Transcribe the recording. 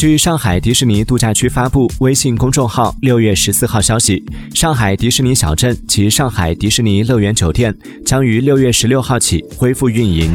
据上海迪士尼度假区发布微信公众号六月十四号消息上海迪士尼小镇及上海迪士尼乐园酒店将于六月十六号起恢复运营。